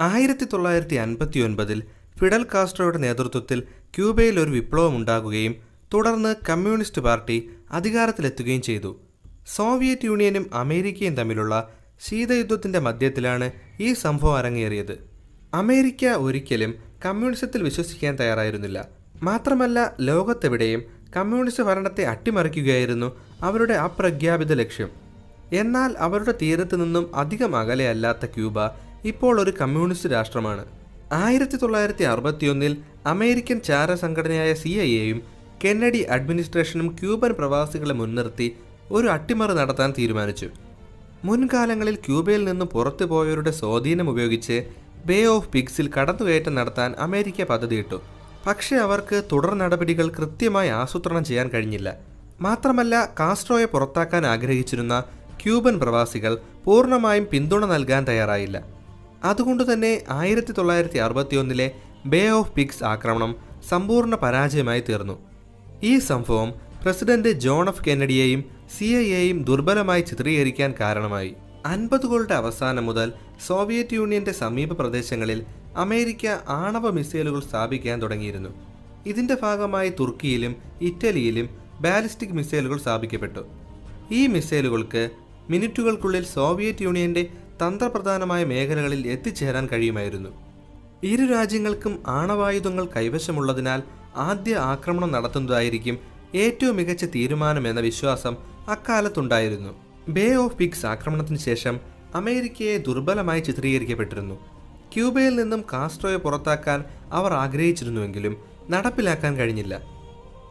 ആയിരത്തി തൊള്ളായിരത്തി അൻപത്തി ഒൻപതിൽ ഫിഡൽ കാസ്ട്രോയുടെ നേതൃത്വത്തിൽ ക്യൂബയിൽ ഒരു വിപ്ലവം ഉണ്ടാകുകയും തുടർന്ന് കമ്മ്യൂണിസ്റ്റ് പാർട്ടി അധികാരത്തിലെത്തുകയും ചെയ്തു. സോവിയറ്റ് യൂണിയനും അമേരിക്കയും തമ്മിലുള്ള ശീതയുദ്ധത്തിന്റെ മധ്യത്തിലാണ് ഈ സംഭവം അരങ്ങേറിയത്. അമേരിക്ക ഒരിക്കലും കമ്മ്യൂണിസത്തിൽ വിശ്വസിക്കാൻ തയ്യാറായിരുന്നില്ല. മാത്രമല്ല ലോകത്തെവിടെയും കമ്മ്യൂണിസ്റ്റ് ഭരണത്തെ അട്ടിമറിക്കുകയായിരുന്നു അവരുടെ അപ്രഖ്യാപിത ലക്ഷ്യം. എന്നാൽ അവരുടെ തീരത്തു നിന്നും അധികം അകലെയല്ലാത്ത ക്യൂബ ഇപ്പോൾ ഒരു കമ്മ്യൂണിസ്റ്റ് രാഷ്ട്രമാണ്. ആയിരത്തി തൊള്ളായിരത്തി അറുപത്തിയൊന്നിൽ അമേരിക്കൻ ചാര സംഘടനയായ സി ഐ എയും കെന്നഡി അഡ്മിനിസ്ട്രേഷനും ക്യൂബൻ പ്രവാസികളെ മുൻനിർത്തി ഒരു അട്ടിമറി നടത്താൻ തീരുമാനിച്ചു. മുൻകാലങ്ങളിൽ ക്യൂബയിൽ നിന്ന് പുറത്തു പോയവരുടെ സ്വാധീനം ഉപയോഗിച്ച് ബേ ഓഫ് പിക്സിൽ കടന്നുകയറ്റം നടത്താൻ അമേരിക്ക പദ്ധതിയിട്ടു. പക്ഷേ അവർക്ക് തുടർ നടപടികൾ കൃത്യമായി ആസൂത്രണം ചെയ്യാൻ കഴിഞ്ഞില്ല. മാത്രമല്ല കാസ്ട്രോയെ പുറത്താക്കാൻ ആഗ്രഹിച്ചിരുന്ന ക്യൂബൻ പ്രവാസികൾ പൂർണമായും പിന്തുണ നൽകാൻ തയ്യാറായില്ല. അതുകൊണ്ട് തന്നെ ആയിരത്തി തൊള്ളായിരത്തി അറുപത്തിയൊന്നിലെ ബേ ഓഫ് പിഗ്സ് ആക്രമണം സമ്പൂർണ പരാജയമായി തീർന്നു. ഈ സംഭവം പ്രസിഡന്റ് ജോൺ എഫ് കെന്നഡിയെയും സി ഐ എയും ദുർബലമായി ചിത്രീകരിക്കാൻ കാരണമായി. അൻപതുകളുടെ അവസാനം മുതൽ സോവിയറ്റ് യൂണിയന്റെ സമീപ പ്രദേശങ്ങളിൽ അമേരിക്ക ആണവ മിസൈലുകൾ സ്ഥാപിക്കാൻ തുടങ്ങിയിരുന്നു. ഇതിന്റെ ഭാഗമായി തുർക്കിയിലും ഇറ്റലിയിലും ബാലിസ്റ്റിക് മിസൈലുകൾ സ്ഥാപിക്കപ്പെട്ടു. ഈ മിസൈലുകൾക്ക് മിനിറ്റുകൾക്കുള്ളിൽ സോവിയറ്റ് യൂണിയന്റെ തന്ത്രപ്രധാനമായ മേഖലകളിൽ എത്തിച്ചേരാൻ കഴിയുമായിരുന്നു. ഇരു രാജ്യങ്ങൾക്കും ആണവായുധങ്ങൾ കൈവശമുള്ളതിനാൽ ആദ്യ ആക്രമണം നടത്തുന്നതായിരിക്കും ഏറ്റവും മികച്ച തീരുമാനമെന്ന വിശ്വാസം അക്കാലത്തുണ്ടായിരുന്നു. ബേ ഓഫ് പിക്സ് ആക്രമണത്തിന് ശേഷം അമേരിക്കയെ ദുർബലമായി ചിത്രീകരിക്കപ്പെട്ടിരുന്നു. ക്യൂബയിൽ നിന്നും കാസ്ട്രോയെ പുറത്താക്കാൻ അവർ ആഗ്രഹിച്ചിരുന്നുവെങ്കിലും നടപ്പിലാക്കാൻ കഴിഞ്ഞില്ല.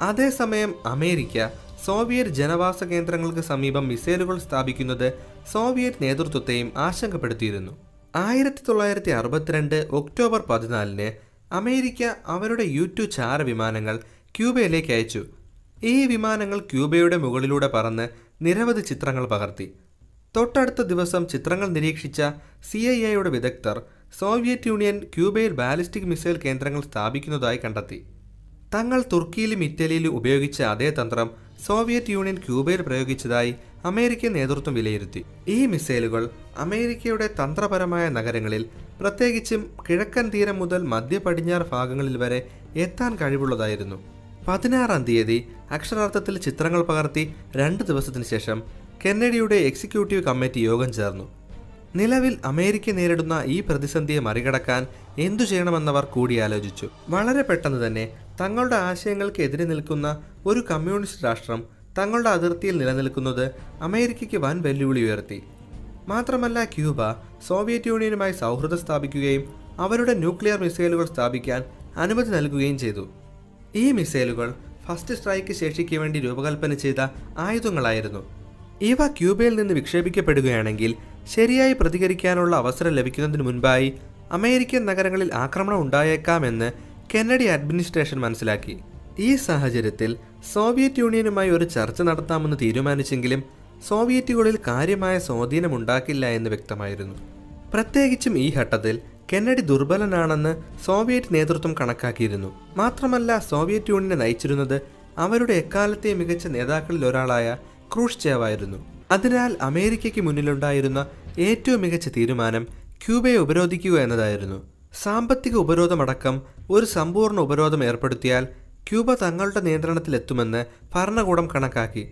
അതേസമയം അമേരിക്ക സോവിയറ്റ് ജനവാസ കേന്ദ്രങ്ങൾക്ക് സമീപം മിസൈലുകൾ സ്ഥാപിക്കുന്നത് സോവിയറ്റ് നേതൃത്വത്തെയും ആശങ്കപ്പെടുത്തിയിരുന്നു. ആയിരത്തി തൊള്ളായിരത്തി അറുപത്തിരണ്ട് ഒക്ടോബർ പതിനാലിന് അമേരിക്ക അവരുടെ യു ടു ചാര വിമാനങ്ങൾ ക്യൂബയിലേക്ക് അയച്ചു. ഈ വിമാനങ്ങൾ ക്യൂബയുടെ മുകളിലൂടെ പറന്ന് നിരവധി ചിത്രങ്ങൾ പകർത്തി. തൊട്ടടുത്ത ദിവസം ചിത്രങ്ങൾ നിരീക്ഷിച്ച സി ഐ എയുടെ വിദഗ്ധർ സോവിയറ്റ് യൂണിയൻ ക്യൂബയിൽ ബാലിസ്റ്റിക് മിസൈൽ കേന്ദ്രങ്ങൾ സ്ഥാപിക്കുന്നതായി കണ്ടെത്തി. തങ്ങൾ തുർക്കിയിലും ഇറ്റലിയിലും ഉപയോഗിച്ച അതേ തന്ത്രം സോവിയറ്റ് യൂണിയൻ ക്യൂബയിൽ പ്രയോഗിച്ചതായി അമേരിക്കൻ നേതൃത്വം വിലയിരുത്തി. ഈ മിസൈലുകൾ അമേരിക്കയുടെ തന്ത്രപരമായ നഗരങ്ങളിൽ പ്രത്യേകിച്ചും കിഴക്കൻ തീരം മുതൽ മധ്യ പടിഞ്ഞാറ് ഭാഗങ്ങളിൽ വരെ എത്താൻ കഴിവുള്ളതായിരുന്നു. പതിനാറാം തീയതി അക്ഷരാർത്ഥത്തിൽ ചിത്രങ്ങൾ പകർത്തി രണ്ട് ദിവസത്തിനു ശേഷം കെന്നഡിയുടെ എക്സിക്യൂട്ടീവ് കമ്മിറ്റി യോഗം ചേർന്നു. നിലവിൽ അമേരിക്ക നേരിടുന്ന ഈ പ്രതിസന്ധിയെ മറികടക്കാൻ എന്തു ചെയ്യണമെന്നവർ കൂടിയാലോചിച്ചു. വളരെ പെട്ടെന്ന് തന്നെ തങ്ങളുടെ ആശയങ്ങൾക്ക് എതിരെ നിൽക്കുന്ന ഒരു കമ്മ്യൂണിസ്റ്റ് രാഷ്ട്രം തങ്ങളുടെ അതിർത്തിയിൽ നിലനിൽക്കുന്നത് അമേരിക്കയ്ക്ക് വൻ വെല്ലുവിളി ഉയർത്തി. മാത്രമല്ല ക്യൂബ സോവിയറ്റ് യൂണിയനുമായി സൗഹൃദം സ്ഥാപിക്കുകയും അവരുടെ ന്യൂക്ലിയർ മിസൈലുകൾ സ്ഥാപിക്കാൻ അനുമതി നൽകുകയും ചെയ്തു. ഈ മിസൈലുകൾ ഫസ്റ്റ് സ്ട്രൈക്ക് ശേഷിക്ക് വേണ്ടി രൂപകൽപ്പന ചെയ്ത ആയുധങ്ങളായിരുന്നു. ഇവ ക്യൂബയിൽ നിന്ന് വിക്ഷേപിക്കപ്പെടുകയാണെങ്കിൽ ശരിയായി പ്രതികരിക്കാനുള്ള അവസരം ലഭിക്കുന്നതിന് മുൻപായി അമേരിക്കൻ നഗരങ്ങളിൽ ആക്രമണം ഉണ്ടായേക്കാമെന്ന് കെന്നഡി അഡ്മിനിസ്ട്രേഷൻ മനസ്സിലാക്കി. ഈ സാഹചര്യത്തിൽ സോവിയറ്റ് യൂണിയനുമായി ഒരു ചർച്ച നടത്താമെന്ന് തീരുമാനിച്ചെങ്കിലും സോവിയറ്റുകളിൽ കാര്യമായ സ്വാധീനം ഉണ്ടാക്കില്ല എന്ന് വ്യക്തമായിരുന്നു. പ്രത്യേകിച്ചും ഈ ഘട്ടത്തിൽ കെന്നഡി ദുർബലനാണെന്ന് സോവിയറ്റ് നേതൃത്വം കണക്കാക്കിയിരുന്നു. മാത്രമല്ല സോവിയറ്റ് യൂണിയനെ നയിച്ചിരുന്നത് അവരുടെ എക്കാലത്തെ മികച്ച നേതാക്കളിൽ ഒരാളായ ക്രൂഷ്ചേവായിരുന്നു അതിനാൽ അമേരിക്കയ്ക്ക് മുന്നിലുണ്ടായിരുന്ന ഏറ്റവും മികച്ച തീരുമാനം ക്യൂബയെ ഉപരോധിക്കുക എന്നതായിരുന്നു. സാമ്പത്തിക ഉപരോധമടക്കം ഒരു സമ്പൂർണ ഉപരോധം ഏർപ്പെടുത്തിയാൽ ക്യൂബ തങ്ങളുടെ നിയന്ത്രണത്തിലെത്തുമെന്ന് ഭരണകൂടം കണക്കാക്കി.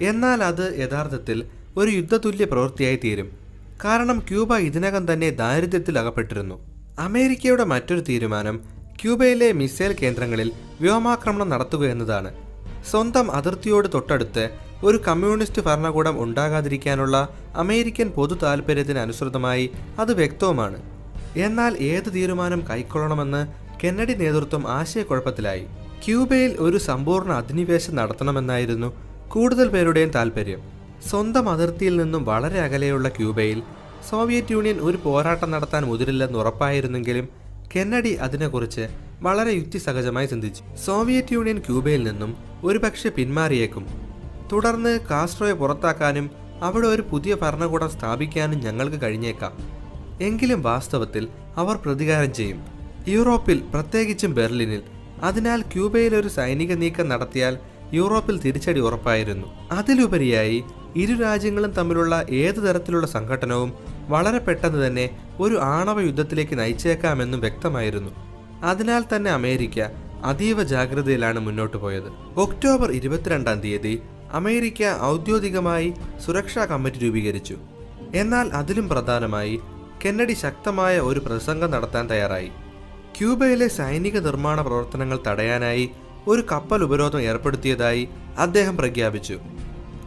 എന്നാൽ അത് യഥാർത്ഥത്തിൽ ഒരു യുദ്ധതുല്യ പ്രവൃത്തിയായി തീരും. കാരണം ക്യൂബ ഇതിനകം തന്നെ ദാരിദ്ര്യത്തിൽ അകപ്പെട്ടിരുന്നു. അമേരിക്കയുടെ മറ്റൊരു തീരുമാനം ക്യൂബയിലെ മിസൈൽ കേന്ദ്രങ്ങളിൽ വ്യോമാക്രമണം നടത്തുക എന്നതാണ്. സ്വന്തം അതിർത്തിയോട് തൊട്ടടുത്ത് ഒരു കമ്മ്യൂണിസ്റ്റ് ഭരണകൂടം ഉണ്ടാകാതിരിക്കാനുള്ള അമേരിക്കൻ പൊതു താൽപ്പര്യത്തിന് അനുസൃതമായി അത് വ്യക്തവുമാണ്. എന്നാൽ ഏത് തീരുമാനം കൈക്കൊള്ളണമെന്ന് കെന്നഡി നേതൃത്വം ആശയക്കുഴപ്പത്തിലായി. ക്യൂബയിൽ ഒരു സമ്പൂർണ അധിനിവേശം നടത്തണമെന്നായിരുന്നു കൂടുതൽ പേരുടെയും താൽപ്പര്യം സ്വന്തം അതിർത്തിയിൽ നിന്നും വളരെ അകലെയുള്ള ക്യൂബയിൽ സോവിയറ്റ് യൂണിയൻ ഒരു പോരാട്ടം നടത്താൻ മുതിരില്ലെന്ന് ഉറപ്പായിരുന്നെങ്കിലും കെന്നഡി അതിനെക്കുറിച്ച് വളരെ യുക്തിസഹജമായി ചിന്തിച്ചു. സോവിയറ്റ് യൂണിയൻ ക്യൂബയിൽ നിന്നും ഒരുപക്ഷെ പിന്മാറിയേക്കും. തുടർന്ന് കാസ്ട്രോയെ പുറത്താക്കാനും അവിടെ ഒരു പുതിയ ഭരണകൂടം സ്ഥാപിക്കാനും ഞങ്ങൾക്ക് കഴിഞ്ഞേക്കാം. എങ്കിലും വാസ്തവത്തിൽ അവർ പ്രതികാരം ചെയ്യും. യൂറോപ്പിൽ പ്രത്യേകിച്ചും ബെർലിനിൽ അതിനാൽ ക്യൂബയിൽ ഒരു സൈനിക നീക്കം നടത്തിയാൽ യൂറോപ്പിൽ തിരിച്ചടി ഉറപ്പായിരുന്നു. അതിലുപരിയായി ഇരു രാജ്യങ്ങളും തമ്മിലുള്ള ഏതു തരത്തിലുള്ള സംഘട്ടനവും വളരെ പെട്ടെന്ന് തന്നെ ഒരു ആണവ യുദ്ധത്തിലേക്ക് നയിച്ചേക്കാമെന്നും വ്യക്തമായിരുന്നു. അതിനാൽ തന്നെ അമേരിക്ക അതീവ ജാഗ്രതയിലാണ് മുന്നോട്ട് പോയത്. ഒക്ടോബർ ഇരുപത്തിരണ്ടാം തീയതി അമേരിക്ക ഔദ്യോഗികമായി സുരക്ഷാ കമ്മിറ്റി രൂപീകരിച്ചു. എന്നാൽ അതിലും പ്രധാനമായി കെന്നഡി ശക്തമായ ഒരു പ്രസംഗം നടത്താൻ തയ്യാറായി. ക്യൂബയിലെ സൈനിക നിർമ്മാണ പ്രവർത്തനങ്ങൾ തടയാനായി ഒരു കപ്പൽ ഉപരോധം ഏർപ്പെടുത്തിയതായി അദ്ദേഹം പ്രഖ്യാപിച്ചു.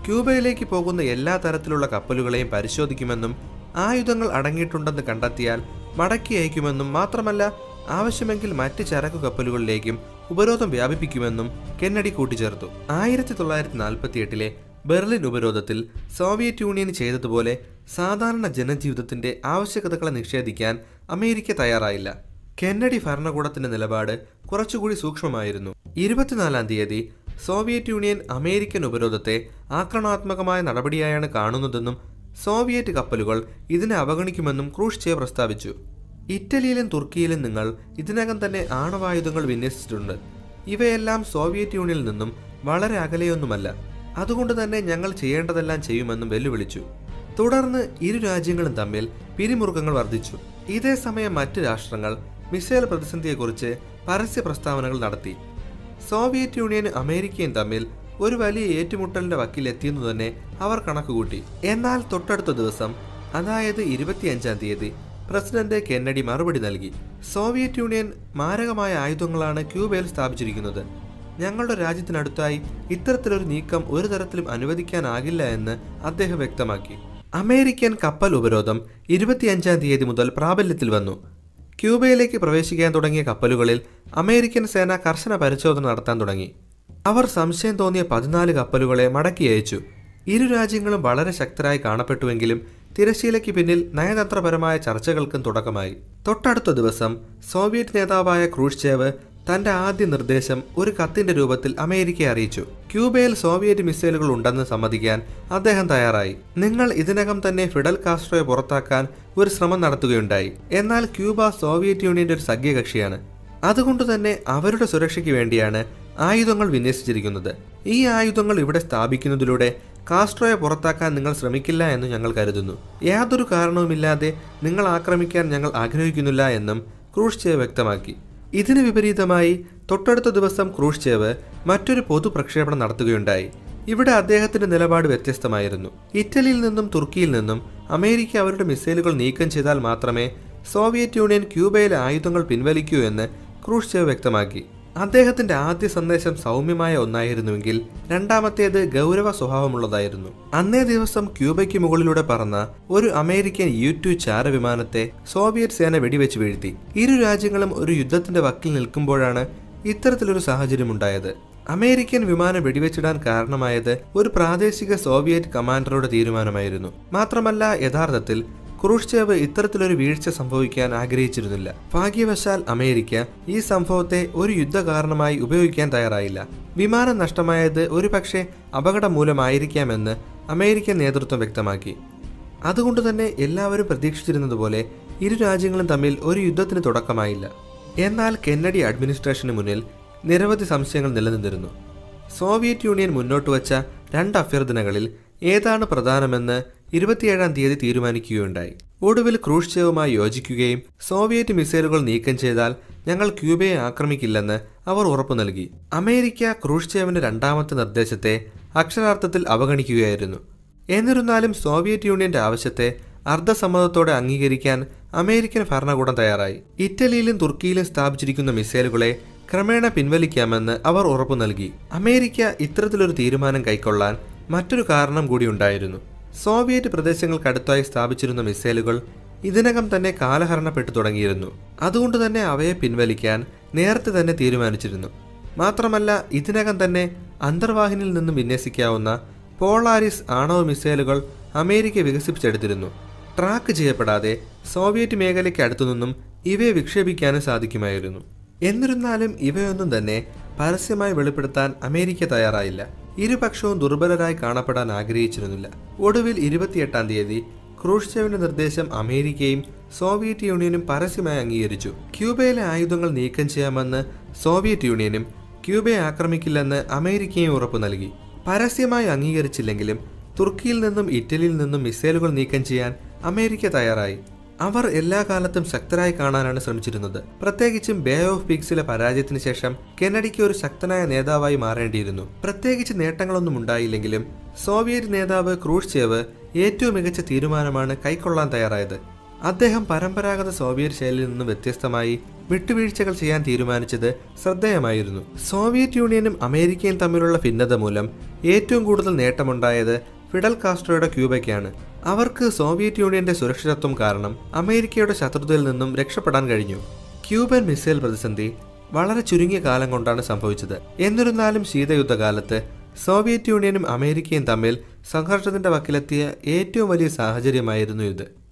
ക്യൂബയിലേക്ക് പോകുന്ന എല്ലാ തരത്തിലുള്ള കപ്പലുകളെയും പരിശോധിക്കുമെന്നും ആയുധങ്ങൾ അടങ്ങിയിട്ടുണ്ടെന്ന് കണ്ടെത്തിയാൽ മടക്കി അയക്കുമെന്നും മാത്രമല്ല ആവശ്യമെങ്കിൽ മറ്റ് ചരക്കു കപ്പലുകളിലേക്കും ഉപരോധം വ്യാപിപ്പിക്കുമെന്നും കെന്നഡി കൂട്ടിച്ചേർത്തു. ആയിരത്തി തൊള്ളായിരത്തി നാൽപ്പത്തി എട്ടിലെ ബെർലിൻ ഉപരോധത്തിൽ സോവിയറ്റ് യൂണിയൻ ചെയ്തതുപോലെ സാധാരണ ജനജീവിതത്തിന്റെ ആവശ്യകതകളെ നിഷേധിക്കാൻ അമേരിക്ക തയ്യാറായില്ല. കെന്നഡി ഭരണകൂടത്തിന്റെ നിലപാട് കുറച്ചുകൂടി സൂക്ഷ്മമായിരുന്നു. ഇരുപത്തിനാലാം തീയതി സോവിയറ്റ് യൂണിയൻ അമേരിക്കൻ ഉപരോധത്തെ ആക്രമണാത്മകമായ നടപടിയായാണ് കാണുന്നതെന്നും സോവിയറ്റ് കപ്പലുകൾ ഇതിനെ അവഗണിക്കുമെന്നും ക്രൂഷ്ചേവ് പ്രസ്താവിച്ചു. ഇറ്റലിയിലും തുർക്കിയിലും നിങ്ങൾ ഇതിനകം തന്നെ ആണവായുധങ്ങൾ വിന്യസിച്ചിട്ടുണ്ട്. ഇവയെല്ലാം സോവിയറ്റ് യൂണിയനിൽ നിന്നും വളരെ അകലെയൊന്നുമല്ല. അതുകൊണ്ട് തന്നെ ഞങ്ങൾ ചെയ്യേണ്ടതെല്ലാം ചെയ്യുമെന്നും വെല്ലുവിളിച്ചു. തുടർന്ന് ഇരു രാജ്യങ്ങളും തമ്മിൽ പിരിമുറുക്കങ്ങൾ വർദ്ധിച്ചു. ഇതേ സമയം മറ്റ് രാഷ്ട്രങ്ങൾ മിസൈൽ പ്രതിസന്ധിയെക്കുറിച്ച് പരസ്യ പ്രസ്താവനകൾ നടത്തി. സോവിയറ്റ് യൂണിയനും അമേരിക്കയും തമ്മിൽ ഒരു വലിയ ഏറ്റുമുട്ടലിന്റെ വക്കിലെത്തിയെന്നു തന്നെ അവർ കണക്കുകൂട്ടി. എന്നാൽ തൊട്ടടുത്ത ദിവസം അതായത് ഇരുപത്തിയഞ്ചാം തീയതി പ്രസിഡന്റ് കെന്നഡി മറുപടി നൽകി. സോവിയറ്റ് യൂണിയൻ മാരകമായ ആയുധങ്ങളാണ് ക്യൂബയിൽ സ്ഥാപിച്ചിരിക്കുന്നത്. ഞങ്ങളുടെ രാജ്യത്തിനടുത്തായി ഇത്തരത്തിലൊരു നീക്കം ഒരു തരത്തിലും അനുവദിക്കാനാകില്ല എന്ന് അദ്ദേഹം വ്യക്തമാക്കി. അമേരിക്കൻ കപ്പൽ ഉപരോധം ഇരുപത്തിയഞ്ചാം തീയതി മുതൽ പ്രാബല്യത്തിൽ വന്നു. ക്യൂബയിലേക്ക് പ്രവേശിക്കാൻ തുടങ്ങിയ കപ്പലുകളിൽ അമേരിക്കൻ സേന കർശന പരിശോധന നടത്താൻ തുടങ്ങി. അവർ സംശയം തോന്നിയ പതിനാല് കപ്പലുകളെ മടക്കി അയച്ചു. ഇരു രാജ്യങ്ങളും വളരെ ശക്തരായി കാണപ്പെട്ടുവെങ്കിലും തിരശ്ശീലയ്ക്ക് പിന്നിൽ നയതന്ത്രപരമായ ചർച്ചകൾക്കും തുടക്കമായി. തൊട്ടടുത്ത ദിവസം സോവിയറ്റ് നേതാവായ ക്രൂഷ്ചേവ് തന്റെ ആദ്യ നിർദ്ദേശം ഒരു കത്തിന്റെ രൂപത്തിൽ അമേരിക്കയെ അറിയിച്ചു. ക്യൂബയിൽ സോവിയറ്റ് മിസൈലുകൾ ഉണ്ടെന്ന് സമ്മതിക്കാൻ അദ്ദേഹം തയ്യാറായി. നിങ്ങൾ ഇതിനകം തന്നെ ഫിഡൽ കാസ്ട്രോയെ പുറത്താക്കാൻ ഒരു ശ്രമം നടത്തുകയുണ്ടായി. എന്നാൽ ക്യൂബ സോവിയറ്റ് യൂണിയന്റെ ഒരു സഖ്യകക്ഷിയാണ്. അതുകൊണ്ട് തന്നെ അവരുടെ സുരക്ഷയ്ക്ക് വേണ്ടിയാണ് ആയുധങ്ങൾ വിന്യസിച്ചിരിക്കുന്നത്. ഈ ആയുധങ്ങൾ ഇവിടെ സ്ഥാപിക്കുന്നതിലൂടെ കാസ്ട്രോയെ പുറത്താക്കാൻ നിങ്ങൾ ശ്രമിക്കില്ല എന്ന് ഞങ്ങൾ കരുതുന്നു. യാതൊരു കാരണവുമില്ലാതെ നിങ്ങൾ ആക്രമിക്കാൻ ഞങ്ങൾ ആഗ്രഹിക്കുന്നില്ല എന്നും ക്രൂഷ്ചേവ് വ്യക്തമാക്കി. ഇതിന് വിപരീതമായി തൊട്ടടുത്ത ദിവസം ക്രൂഷ്ചേവ് മറ്റൊരു പൊതു പ്രക്ഷേപണം നടത്തുകയുണ്ടായി. ഇവിടെ അദ്ദേഹത്തിന്റെ നിലപാട് വ്യത്യസ്തമായിരുന്നു. ഇറ്റലിയിൽ നിന്നും തുർക്കിയിൽ നിന്നും അമേരിക്ക അവരുടെ മിസൈലുകൾ നീക്കം ചെയ്താൽ മാത്രമേ സോവിയറ്റ് യൂണിയൻ ക്യൂബയിലെ ആയുധങ്ങൾ പിൻവലിക്കൂ എന്ന് ക്രൂഷ്ചേവ് വ്യക്തമാക്കി. അദ്ദേഹത്തിന്റെ ആദ്യ സന്ദേശം സൗമ്യമായ ഒന്നായിരുന്നുവെങ്കിൽ രണ്ടാമത്തേത് ഗൗരവ സ്വഭാവമുള്ളതായിരുന്നു. അന്നേ ദിവസം ക്യൂബയ്ക്ക് മുകളിലൂടെ പറന്ന ഒരു അമേരിക്കൻ യു ടു ചാരവിമാനത്തെ സോവിയറ്റ് സേന വെടിവെച്ച് വീഴ്ത്തി. ഇരു രാജ്യങ്ങളും ഒരു യുദ്ധത്തിന്റെ വക്കിൽ നിൽക്കുമ്പോഴാണ് ഇത്തരത്തിലൊരു സാഹചര്യമുണ്ടായത് അമേരിക്കൻ വിമാനം വെടിവെച്ചിടാൻ കാരണമായത് ഒരു പ്രാദേശിക സോവിയറ്റ് കമാൻഡറുടെ തീരുമാനമായിരുന്നു. മാത്രമല്ല യഥാർത്ഥത്തിൽ ക്രൂഷ്ചേവ് ഇത്തരത്തിലൊരു വീഴ്ച സംഭവിക്കാൻ ആഗ്രഹിച്ചിരുന്നില്ല. ഭാഗ്യവശാൽ അമേരിക്ക ഈ സംഭവത്തെ ഒരു യുദ്ധ കാരണമായി ഉപയോഗിക്കാൻ തയ്യാറായില്ല. വിമാനം നഷ്ടമായത് ഒരുപക്ഷെ അപകടം മൂലമായിരിക്കാമെന്ന് അമേരിക്കൻ നേതൃത്വം വ്യക്തമാക്കി. അതുകൊണ്ട് തന്നെ എല്ലാവരും പ്രതീക്ഷിച്ചിരുന്നതുപോലെ ഇരു രാജ്യങ്ങളും തമ്മിൽ ഒരു യുദ്ധത്തിന് തുടക്കമായില്ല. എന്നാൽ കെന്നഡി അഡ്മിനിസ്ട്രേഷന് മുന്നിൽ നിരവധി സംശയങ്ങൾ നിലനിന്നിരുന്നു. സോവിയറ്റ് യൂണിയൻ മുന്നോട്ട് വച്ച രണ്ട് അഭ്യർത്ഥനകളിൽ ഏതാണ് പ്രധാനമെന്ന് ഇരുപത്തിയേഴാം തീയതി തീരുമാനിക്കുകയുണ്ടായി. ഒടുവിൽ ക്രൂഷ്ചേവുമായി യോജിക്കുകയും സോവിയറ്റ് മിസൈലുകൾ നീക്കം ചെയ്താൽ ഞങ്ങൾ ക്യൂബയെ ആക്രമിക്കില്ലെന്ന് അവർ ഉറപ്പു നൽകി. അമേരിക്ക ക്രൂഷ്ചേവിന്റെ രണ്ടാമത്തെ നിർദ്ദേശത്തെ അക്ഷരാർത്ഥത്തിൽ അവഗണിക്കുകയായിരുന്നു. എന്നിരുന്നാലും സോവിയറ്റ് യൂണിയന്റെ ആവശ്യത്തെ അർദ്ധസമ്മതത്തോടെ അംഗീകരിക്കാൻ അമേരിക്കൻ ഭരണകൂടം തയ്യാറായി. ഇറ്റലിയിലും തുർക്കിയിലും സ്ഥാപിച്ചിരിക്കുന്ന മിസൈലുകളെ ക്രമേണ പിൻവലിക്കാമെന്ന് അവർ ഉറപ്പു നൽകി. അമേരിക്ക ഇത്തരത്തിലൊരു തീരുമാനം കൈക്കൊള്ളാൻ മറ്റൊരു കാരണം കൂടി ഉണ്ടായിരുന്നു. സോവിയറ്റ് പ്രദേശങ്ങൾക്കടുത്തായി സ്ഥാപിച്ചിരുന്ന മിസൈലുകൾ ഇതിനകം തന്നെ കാലഹരണപ്പെട്ടു തുടങ്ങിയിരുന്നു. അതുകൊണ്ട് തന്നെ അവയെ പിൻവലിക്കാൻ നേരത്തെ തന്നെ തീരുമാനിച്ചിരുന്നു. മാത്രമല്ല ഇതിനകം തന്നെ അന്തർവാഹിനിയിൽ നിന്നും വിന്യസിക്കാവുന്ന പോളാരിസ് ആണവ മിസൈലുകൾ അമേരിക്ക വികസിപ്പിച്ചെടുത്തിരുന്നു. ട്രാക്ക് ചെയ്യപ്പെടാതെ സോവിയറ്റ് മേഖലയ്ക്ക് അടുത്തുനിന്നും ഇവയെ വിക്ഷേപിക്കാനും സാധിക്കുമായിരുന്നു. എന്നിരുന്നാലും ഇവയൊന്നും തന്നെ പരസ്യമായി വെളിപ്പെടുത്താൻ അമേരിക്ക തയ്യാറായില്ല. ഇരുപക്ഷവും ദുർബലരായി കാണപ്പെടാൻ ആഗ്രഹിച്ചിരുന്നില്ല. ഒടുവിൽ ഇരുപത്തിയെട്ടാം തീയതി ക്രൂഷ്ചേവിന്റെ നിർദ്ദേശം അമേരിക്കയും സോവിയറ്റ് യൂണിയനും പരസ്യമായി അംഗീകരിച്ചു. ക്യൂബയിലെ ആയുധങ്ങൾ നീക്കം ചെയ്യാമെന്ന് സോവിയറ്റ് യൂണിയനും ക്യൂബയെ ആക്രമിക്കില്ലെന്ന് അമേരിക്കയും ഉറപ്പു നൽകി. പരസ്യമായി അംഗീകരിച്ചില്ലെങ്കിലും തുർക്കിയിൽ നിന്നും ഇറ്റലിയിൽ നിന്നും മിസൈലുകൾ നീക്കം ചെയ്യാൻ അമേരിക്ക തയ്യാറായി. അവർ എല്ലാ കാലത്തും ശക്തരായി കാണാനാണ് ശ്രമിച്ചിരുന്നത്. പ്രത്യേകിച്ചും ബേ ഓഫ് പിക്സിലെ പരാജയത്തിന് ശേഷം കെനഡിക്ക് ഒരു ശക്തനായ നേതാവായി മാറേണ്ടിയിരുന്നു. പ്രത്യേകിച്ച് നേട്ടങ്ങളൊന്നും ഉണ്ടായില്ലെങ്കിലും സോവിയറ്റ് നേതാവ് ക്രൂഷ്ചേവ് ഏറ്റവും മികച്ച തീരുമാനമാണ് കൈക്കൊള്ളാൻ തയ്യാറായത്. അദ്ദേഹം പരമ്പരാഗത സോവിയറ്റ് ശൈലിയിൽ നിന്ന് വ്യത്യസ്തമായി വിട്ടുവീഴ്ചകൾ ചെയ്യാൻ തീരുമാനിച്ചത് ശ്രദ്ധേയമായിരുന്നു. സോവിയറ്റ് യൂണിയനും അമേരിക്കയും തമ്മിലുള്ള ഭിന്നത മൂലം ഏറ്റവും കൂടുതൽ നേട്ടമുണ്ടായത് ഫിഡൽ കാസ്ട്രോയുടെ ക്യൂബയ്ക്കാണ്. അവർക്ക് സോവിയറ്റ് യൂണിയന്റെ സുരക്ഷിതത്വം കാരണം അമേരിക്കയുടെ ശത്രുതയിൽ നിന്നും രക്ഷപ്പെടാൻ കഴിഞ്ഞു. ക്യൂബൻ മിസൈൽ പ്രതിസന്ധി വളരെ ചുരുങ്ങിയ കാലം കൊണ്ടാണ് സംഭവിച്ചത്. എന്നിരുന്നാലും ശീതയുദ്ധകാലത്ത് സോവിയറ്റ് യൂണിയനും അമേരിക്കയും തമ്മിൽ സംഘർഷത്തിന്റെ വക്കിലെത്തിയ ഏറ്റവും വലിയ സാഹചര്യമായിരുന്നു ഇത്.